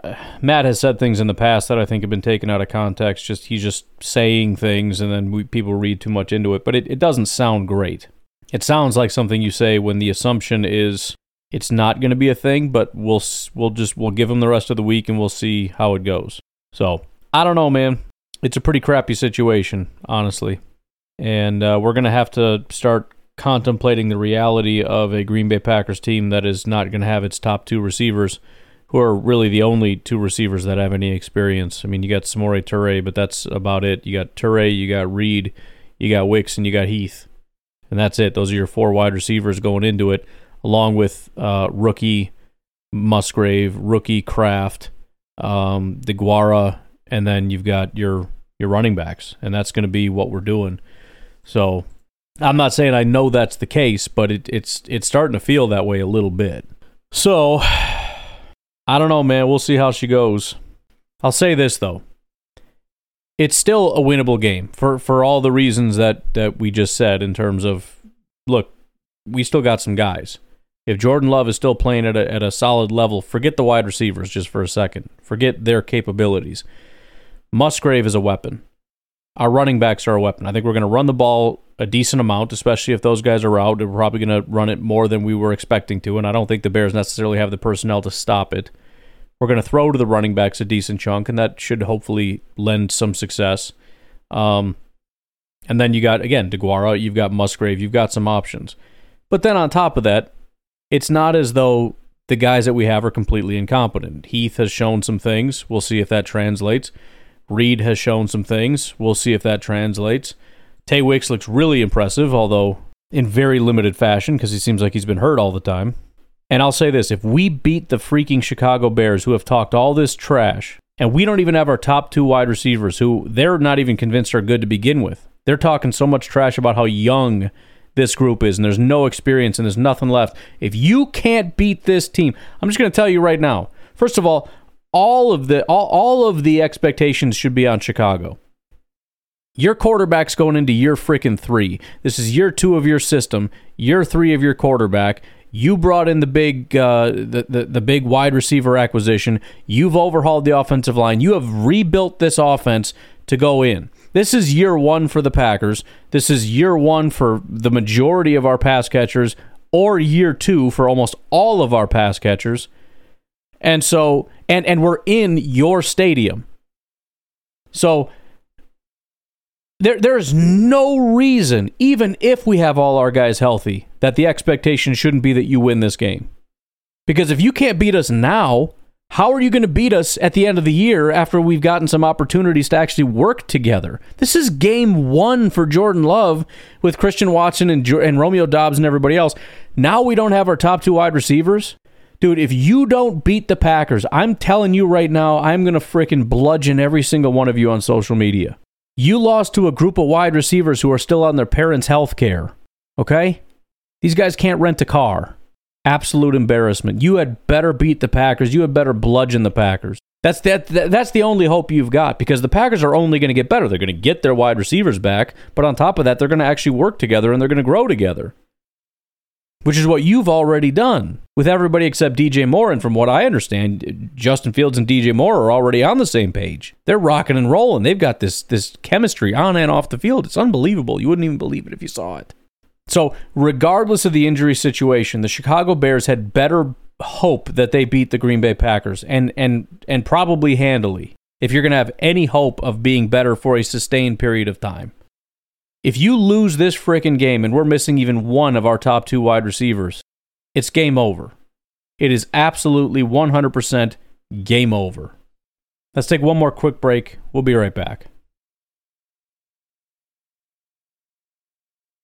Matt has said things in the past that I think have been taken out of context. Just he's just saying things and then we, people read too much into it. But it, it doesn't sound great. It sounds like something you say when the assumption is it's not going to be a thing, but we'll we'll just we'll give him the rest of the week and we'll see how it goes. So I don't know, man. It's a pretty crappy situation, honestly, and uh, we're gonna have to start contemplating the reality of a Green Bay Packers team that is not going to have its top two receivers, who are really the only two receivers that have any experience. I mean, you got Samori Toure, but that's about it. You got Toure, you got Reed, you got Wicks, and you got Heath. And that's it. Those are your four wide receivers going into it, along with uh, rookie Musgrave, rookie Kraft, um, DeGuara, and then you've got your your running backs, and that's going to be what we're doing. So I'm not saying I know that's the case, but it, it's it's starting to feel that way a little bit. So <sighs> I don't know, man. We'll see how she goes. I'll say this though. It's still a winnable game for for all the reasons that that we just said in terms of look, we still got some guys. If Jordan Love is still playing at a at a solid level, forget the wide receivers just for a second. Forget their capabilities. Musgrave is a weapon. Our running backs are a weapon. I think we're going to run the ball a decent amount, especially if those guys are out. We're probably going to run it more than we were expecting to, and I don't think the Bears necessarily have the personnel to stop it. We're going to throw to the running backs a decent chunk, and that should hopefully lend some success. Um, and then you got again DeGuara, you've got Musgrave, you've got some options. But then on top of that, it's not as though the guys that we have are completely incompetent. Heath has shown some things. We'll see if that translates. Reed has shown some things. We'll see if that translates. Tay Wicks looks really impressive, although in very limited fashion because he seems like he's been hurt all the time. And I'll say this if we beat the freaking Chicago Bears, who have talked all this trash, and we don't even have our top two wide receivers, who they're not even convinced are good to begin with, they're talking so much trash about how young this group is, and there's no experience and there's nothing left. If you can't beat this team, I'm just going to tell you right now. First of all, all of the all, all of the expectations should be on Chicago. Your quarterback's going into year freaking three. This is year two of your system, year three of your quarterback. You brought in the big, uh, the, the the big wide receiver acquisition. You've overhauled the offensive line. You have rebuilt this offense to go in. This is year one for the Packers. This is year one for the majority of our pass catchers, or year two for almost all of our pass catchers. And so, and and we're in your stadium. So there there's no reason, even if we have all our guys healthy, that the expectation shouldn't be that you win this game. Because if you can't beat us now, how are you going to beat us at the end of the year after we've gotten some opportunities to actually work together? This is game one for Jordan Love with Christian Watson and, and Romeo Doubs and everybody else. Now we don't have our top two wide receivers. Dude, if you don't beat the Packers, I'm telling you right now, I'm going to freaking bludgeon every single one of you on social media. You lost to a group of wide receivers who are still on their parents' health care. Okay? These guys can't rent a car. Absolute embarrassment. You had better beat the Packers. You had better bludgeon the Packers. That's that, that that's the only hope you've got because the Packers are only going to get better. They're going to get their wide receivers back, but on top of that, they're going to actually work together and they're going to grow together which is what you've already done with everybody except DJ Moore. And from what I understand, Justin Fields and DJ Moore are already on the same page. They're rocking and rolling. They've got this this chemistry on and off the field. It's unbelievable. You wouldn't even believe it if you saw it. So, regardless of the injury situation, the Chicago Bears had better hope that they beat the Green Bay Packers and and and probably handily. If you're going to have any hope of being better for a sustained period of time. If you lose this freaking game and we're missing even one of our top two wide receivers, it's game over. It is absolutely 100% game over. Let's take one more quick break. We'll be right back.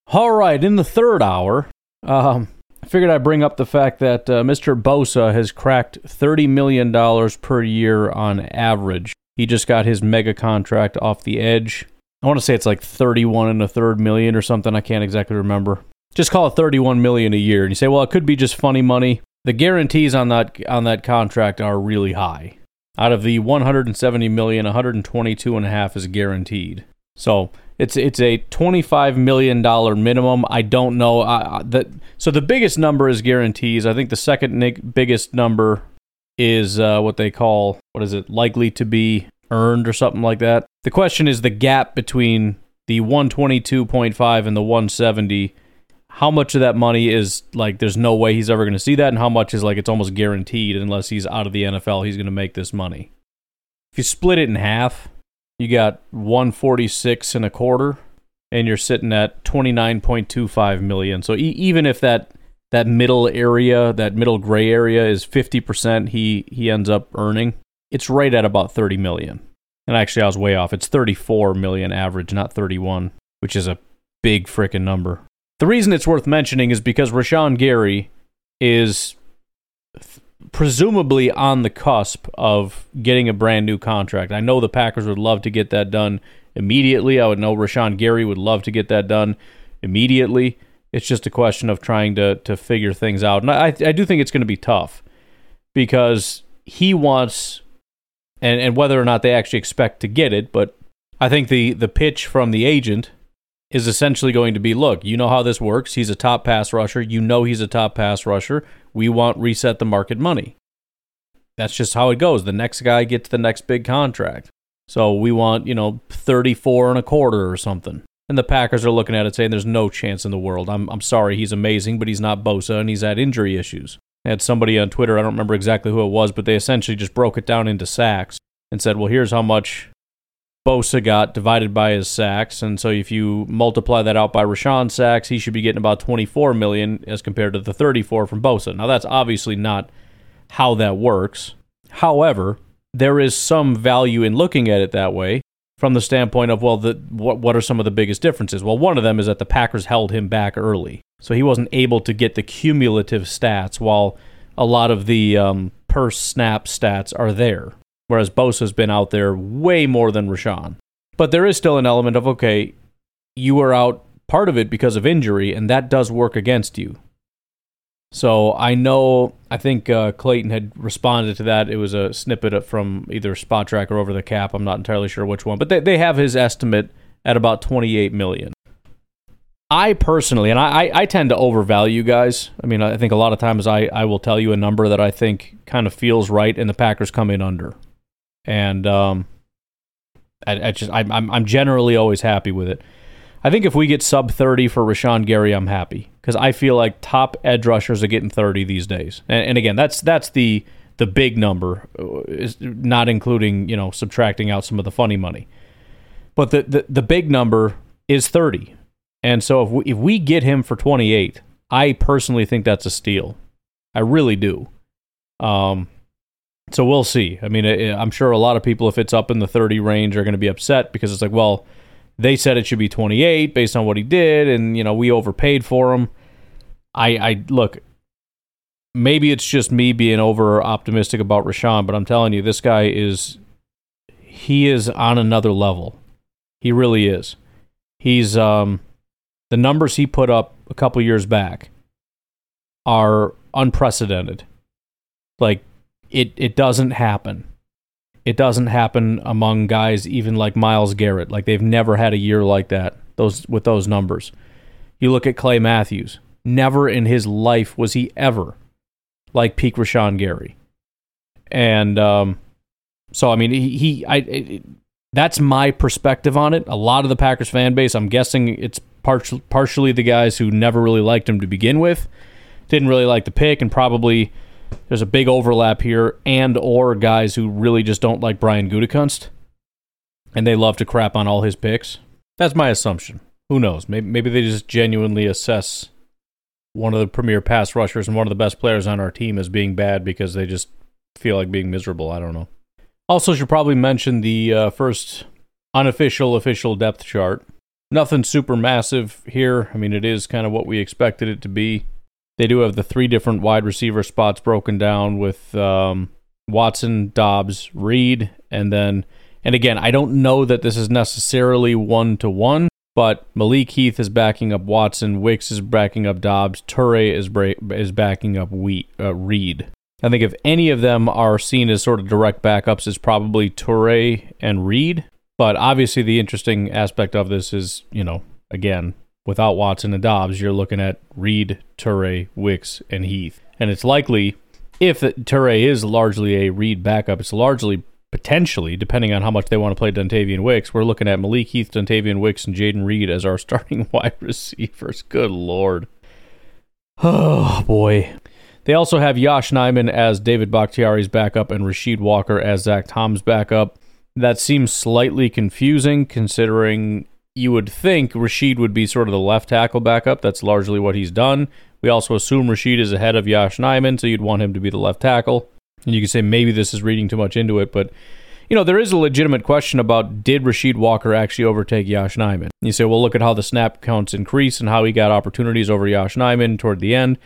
All right, in the third hour, um, I figured I'd bring up the fact that uh, Mr. Bosa has cracked $30 million per year on average. He just got his mega contract off the edge. I want to say it's like 31 and a third million or something. I can't exactly remember. Just call it 31 million a year. And you say, well, it could be just funny money. The guarantees on that on that contract are really high. Out of the 170 million, 122 and a half is guaranteed. So it's it's a 25 million dollar minimum. I don't know uh, that. So the biggest number is guarantees. I think the second biggest number is uh, what they call what is it likely to be earned or something like that. The question is the gap between the 122.5 and the 170. How much of that money is like there's no way he's ever going to see that, and how much is like it's almost guaranteed unless he's out of the NFL, he's going to make this money. If you split it in half, you got 146 and a quarter, and you're sitting at 29.25 million. So e- even if that that middle area, that middle gray area is 50%, he he ends up earning it's right at about 30 million. And actually, I was way off. It's 34 million average, not 31, which is a big freaking number. The reason it's worth mentioning is because Rashan Gary is th- presumably on the cusp of getting a brand new contract. I know the Packers would love to get that done immediately. I would know Rashan Gary would love to get that done immediately. It's just a question of trying to to figure things out. And I I do think it's going to be tough because he wants and and whether or not they actually expect to get it. But I think the the pitch from the agent is essentially going to be, look, you know how this works. He's a top pass rusher. You know he's a top pass rusher. We want reset the market money. That's just how it goes. The next guy gets the next big contract. So we want, you know, 34 and a quarter or something. And the Packers are looking at it saying there's no chance in the world. I'm, I'm sorry, he's amazing, but he's not Bosa and he's had injury issues. Had somebody on Twitter, I don't remember exactly who it was, but they essentially just broke it down into sacks and said, well, here's how much Bosa got divided by his sacks. And so if you multiply that out by Rashan's sacks, he should be getting about 24 million as compared to the 34 from Bosa. Now that's obviously not how that works. However, there is some value in looking at it that way from the standpoint of well, the, what what are some of the biggest differences? Well, one of them is that the Packers held him back early. So he wasn't able to get the cumulative stats while a lot of the um, per snap stats are there. Whereas Bosa's been out there way more than Rashan. But there is still an element of, okay, you were out part of it because of injury, and that does work against you. So I know, I think uh, Clayton had responded to that. It was a snippet from either Spotrac or Over the Cap. I'm not entirely sure which one, but they, they have his estimate at about 28 million. I personally, and I, I tend to overvalue guys. I mean, I think a lot of times I, I will tell you a number that I think kind of feels right, and the Packers come in under. And um, I, I just I'm I'm generally always happy with it. I think if we get sub 30 for Rashan Gary, I'm happy because I feel like top edge rushers are getting 30 these days. And, and, again, that's that's the the big number, uh, is not including you know subtracting out some of the funny money. But the the, the big number is 30. And so if we, if we get him for 28, I personally think that's a steal. I really do. Um, so we'll see. I mean, I'm sure a lot of people, if it's up in the 30 range, are going to be upset because it's like, well, they said it should be 28 based on what he did, and you know we overpaid for him. I, I look. Maybe it's just me being over optimistic about Rashan, but I'm telling you, this guy is he is on another level. He really is. He's um the numbers he put up a couple years back are unprecedented. Like it it doesn't happen it doesn't happen among guys even like Myles Garrett. Like they've never had a year like that. Those with those numbers. You look at Clay Matthews. Never in his life was he ever like peak Rashan Gary. And um, so I mean he, he I it, that's my perspective on it. A lot of the Packers fan base, I'm guessing it's partially the guys who never really liked him to begin with, didn't really like the pick, and probably there's a big overlap here, and or guys who really just don't like Brian Gutekunst, and they love to crap on all his picks. That's my assumption. Who knows? Maybe maybe they just genuinely assess one of the premier pass rushers and one of the best players on our team as being bad because they just feel like being miserable. I don't know. Also, should probably mention the uh, first unofficial official depth chart. Nothing super massive here. I mean, it is kind of what we expected it to be. They do have the three different wide receiver spots broken down with um, Watson, Doubs, Reed, and then, and again, I don't know that this is necessarily one to one, but Malik Heath is backing up Watson, Wicks is backing up Doubs, Toure is bra- is backing up we- uh, Reed. I think if any of them are seen as sort of direct backups, is probably Toure and Reed. But obviously, the interesting aspect of this is, you know, again, without Watson and Doubs, you're looking at Reed, Toure, Wicks, and Heath. And it's likely, if Toure is largely a Reed backup, it's largely potentially, depending on how much they want to play Dontayvion Wicks, we're looking at Malik Heath, Dontayvion Wicks, and Jayden Reed as our <laughs> starting <laughs> wide receivers. Good lord. <sighs> Oh boy. They also have Yosh Nijman as David Bakhtiari's backup and Rasheed Walker as Zach Tom's backup. That seems slightly confusing considering you would think Rasheed would be sort of the left tackle backup. That's largely what he's done. We also assume Rasheed is ahead of Yosh Nijman, so you'd want him to be the left tackle. And you could say maybe this is reading too much into it, but you know, there is a legitimate question about did Rasheed Walker actually overtake Yosh Nijman? You say, well, look at how the snap counts increase and how he got opportunities over Yosh Nijman toward the end.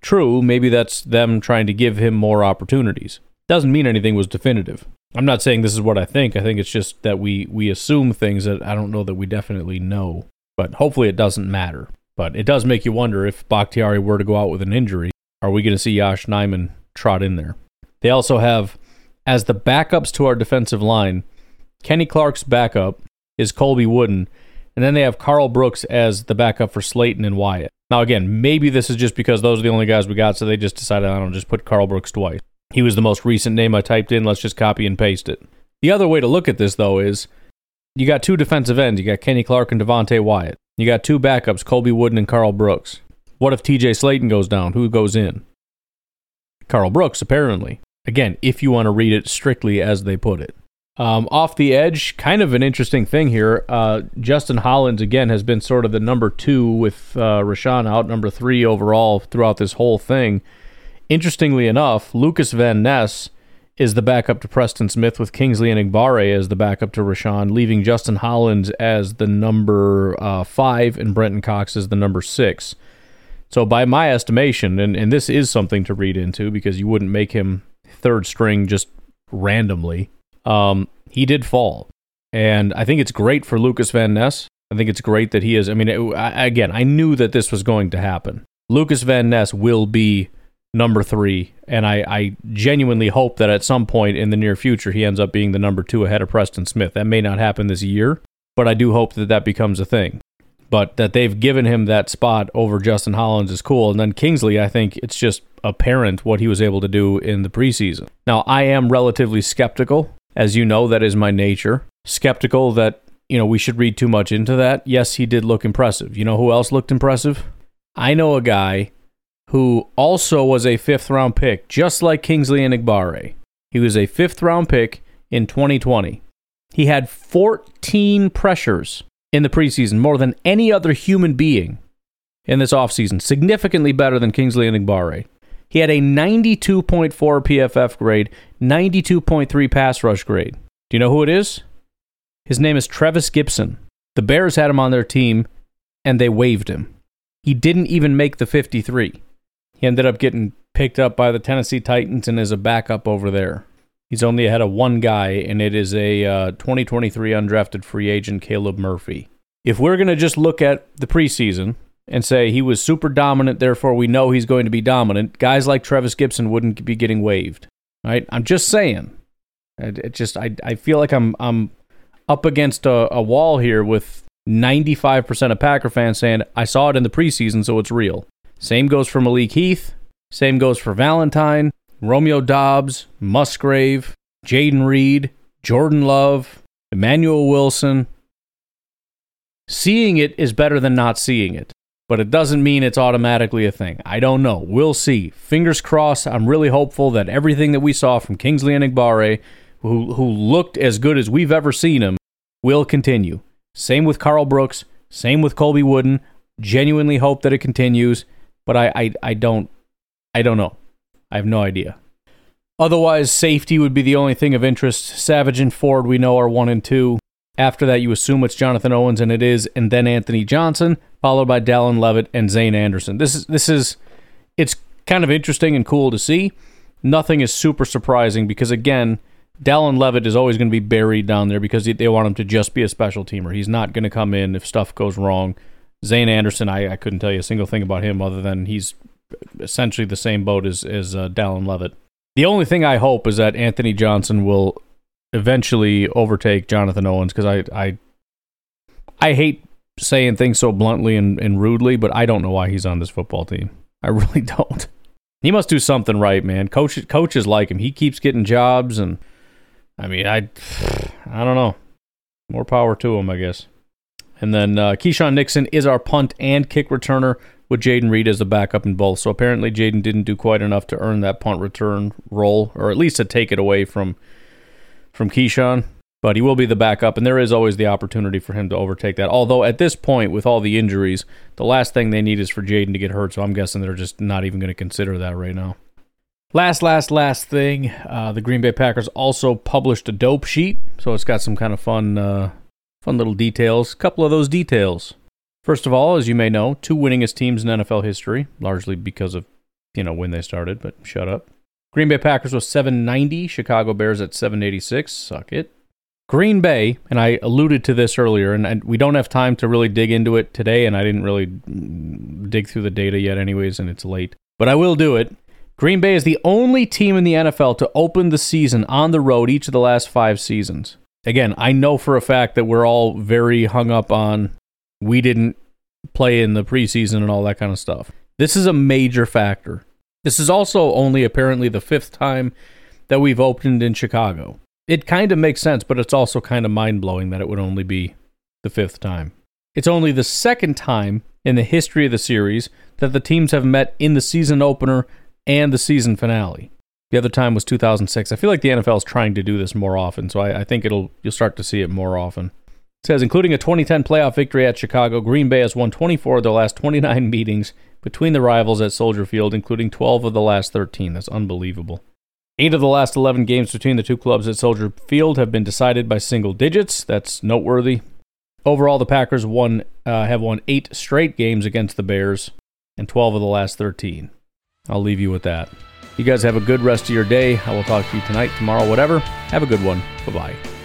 True, maybe that's them trying to give him more opportunities. Doesn't mean anything was definitive. I'm not saying this is what I think. I think it's just that we we assume things that I don't know that we definitely know. But hopefully it doesn't matter. But it does make you wonder if Bakhtiari were to go out with an injury, are we going to see Yosh Nijman trot in there? They also have as the backups to our defensive line, Kenny Clark's backup is Colby Wooden, and then they have Carl Brooks as the backup for Slaton and Wyatt. Now again, maybe this is just because those are the only guys we got, so they just decided I don't know, just put Carl Brooks twice. He was the most recent name I typed in. Let's just copy and paste it. The other way to look at this, though, is you got two defensive ends. You got Kenny Clark and Devonte Wyatt. You got two backups, Colby Wooden and Carl Brooks. What if TJ Slaton goes down? Who goes in? Carl Brooks, apparently. Again, if you want to read it strictly as they put it. Um, off the edge, kind of an interesting thing here. Uh, Justin Hollins, again, has been sort of the number two with uh, Rashan out, number three overall throughout this whole thing. Interestingly enough, Lucas Van Ness is the backup to Preston Smith with Kingsley Enagbare as the backup to Rashan, leaving Justin Hollins as the number uh, five and Brenton Cox as the number six. So, by my estimation, and, and this is something to read into because you wouldn't make him third string just randomly, um, he did fall. And I think it's great for Lucas Van Ness. I think it's great that he is. I mean, it, I, again, I knew that this was going to happen. Lucas Van Ness will be number three, and I, I genuinely hope that at some point in the near future he ends up being the number two ahead of Preston Smith. That may not happen this year, but I do hope that that becomes a thing. But that they've given him that spot over Justin Hollins is cool. And then Kingsley, I think it's just apparent what he was able to do in the preseason. Now, I am relatively skeptical. As you know, that is my nature. Skeptical that, you know, we should read too much into that. Yes, he did look impressive. You know who else looked impressive? I know a guy who also was a fifth round pick, just like Kingsley Enagbare. He was a fifth round pick in 2020. He had 14 pressures in the preseason, more than any other human being in this offseason, significantly better than Kingsley Enagbare. He had a 92.4 PFF grade, 92.3 pass rush grade. Do you know who it is? His name is Trevis Gibson. The Bears had him on their team, and they waived him. He didn't even make the 53. He ended up getting picked up by the Tennessee Titans and is a backup over there. He's only ahead of one guy, and it is a uh, 2023 undrafted free agent, Caleb Murphy. If we're going to just look at the preseason and say he was super dominant, therefore we know he's going to be dominant, guys like Travis Gibson wouldn't be getting waived. Right? I'm just saying. It, it just I, I feel like I'm I'm up against a, a wall here with 95% of Packer fans saying I saw it in the preseason, so it's real. Same goes for Malik Heath. Same goes for Valentine, Romeo Doubs, Musgrave, Jayden Reed, Jordan Love, Emmanuel Wilson. Seeing it is better than not seeing it, but it doesn't mean it's automatically a thing. I don't know. We'll see. Fingers crossed. I'm really hopeful that everything that we saw from Kingsley Enagbare, who, who looked as good as we've ever seen him, will continue. Same with Carl Brooks. Same with Colby Wooden. Genuinely hope that it continues but I, I, I don't I don't know. I have no idea. Otherwise, safety would be the only thing of interest. Savage and Ford, we know, are one and two. After that, you assume it's Jonathan Owens, and it is, and then Anthony Johnson, followed by Dallin Leavitt and Zayne Anderson. This is this is it's kind of interesting and cool to see. Nothing is super surprising because again, Dallin Leavitt is always going to be buried down there because they want him to just be a special teamer. He's not going to come in if stuff goes wrong. Zayne Anderson, I, I couldn't tell you a single thing about him other than he's essentially the same boat as, as uh, Dallin Leavitt. The only thing I hope is that Anthony Johnson will eventually overtake Jonathan Owens because I, I I hate saying things so bluntly and, and rudely, but I don't know why he's on this football team. I <laughs> really don't. He must do something right, man. Coach, coaches like him. He keeps getting jobs, and I mean, I, <sighs> I don't know. More power to him, I guess. And then uh, Keisean Nixon is our punt and kick returner with Jayden Reed as the backup in both. So apparently Jayden didn't do quite enough to earn that punt return role, or at least to take it away from from Keisean. But he will be the backup, and there is always the opportunity for him to overtake that. Although at this point, with all the injuries, the last thing they need is for Jayden to get hurt. So I'm guessing they're just not even going to consider that right now. Last, last, last thing. Uh, the Green Bay Packers also published a dope sheet, so it's got some kind of fun uh, Fun little details. Couple of those details. First of all, as you may know, two winningest teams in NFL history, largely because of, you know, when they started, but shut up. Green Bay Packers was 790, Chicago Bears at 786. Suck it. Green Bay, and I alluded to this earlier, and, and, we don't have time to really dig into it today, and I didn't really dig through the data yet, anyways, and it's late. But I will do it. Green Bay is the only team in the NFL to open the season on the road each of the last five seasons again, I know for a fact that we're all very hung up on we didn't play in the preseason and all that kind of stuff. This is a major factor. This is also only apparently the fifth time that we've opened in Chicago. It kind of makes sense, but it's also kind of mind blowing that it would only be the fifth time. It's only the second time in the history of the series that the teams have met in the season opener and the season finale. The other time was 2006. I feel like the NFL is trying to do this more often, so I, I think it'll you'll start to see it more often. It says, including a 2010 playoff victory at Chicago, Green Bay has won 24 of their last 29 <laughs> meetings between the rivals at Soldier Field, including 12 of the last 13. That's unbelievable. Eight of the last 11 games between the two clubs at Soldier Field have been decided by single digits. That's noteworthy. Overall, the Packers won uh, have won eight straight games against the Bears and 12 of the last 13. I'll leave you with that. You guys have a good rest of your day. I will talk to you tonight, tomorrow, whatever. Have a good one. Bye bye.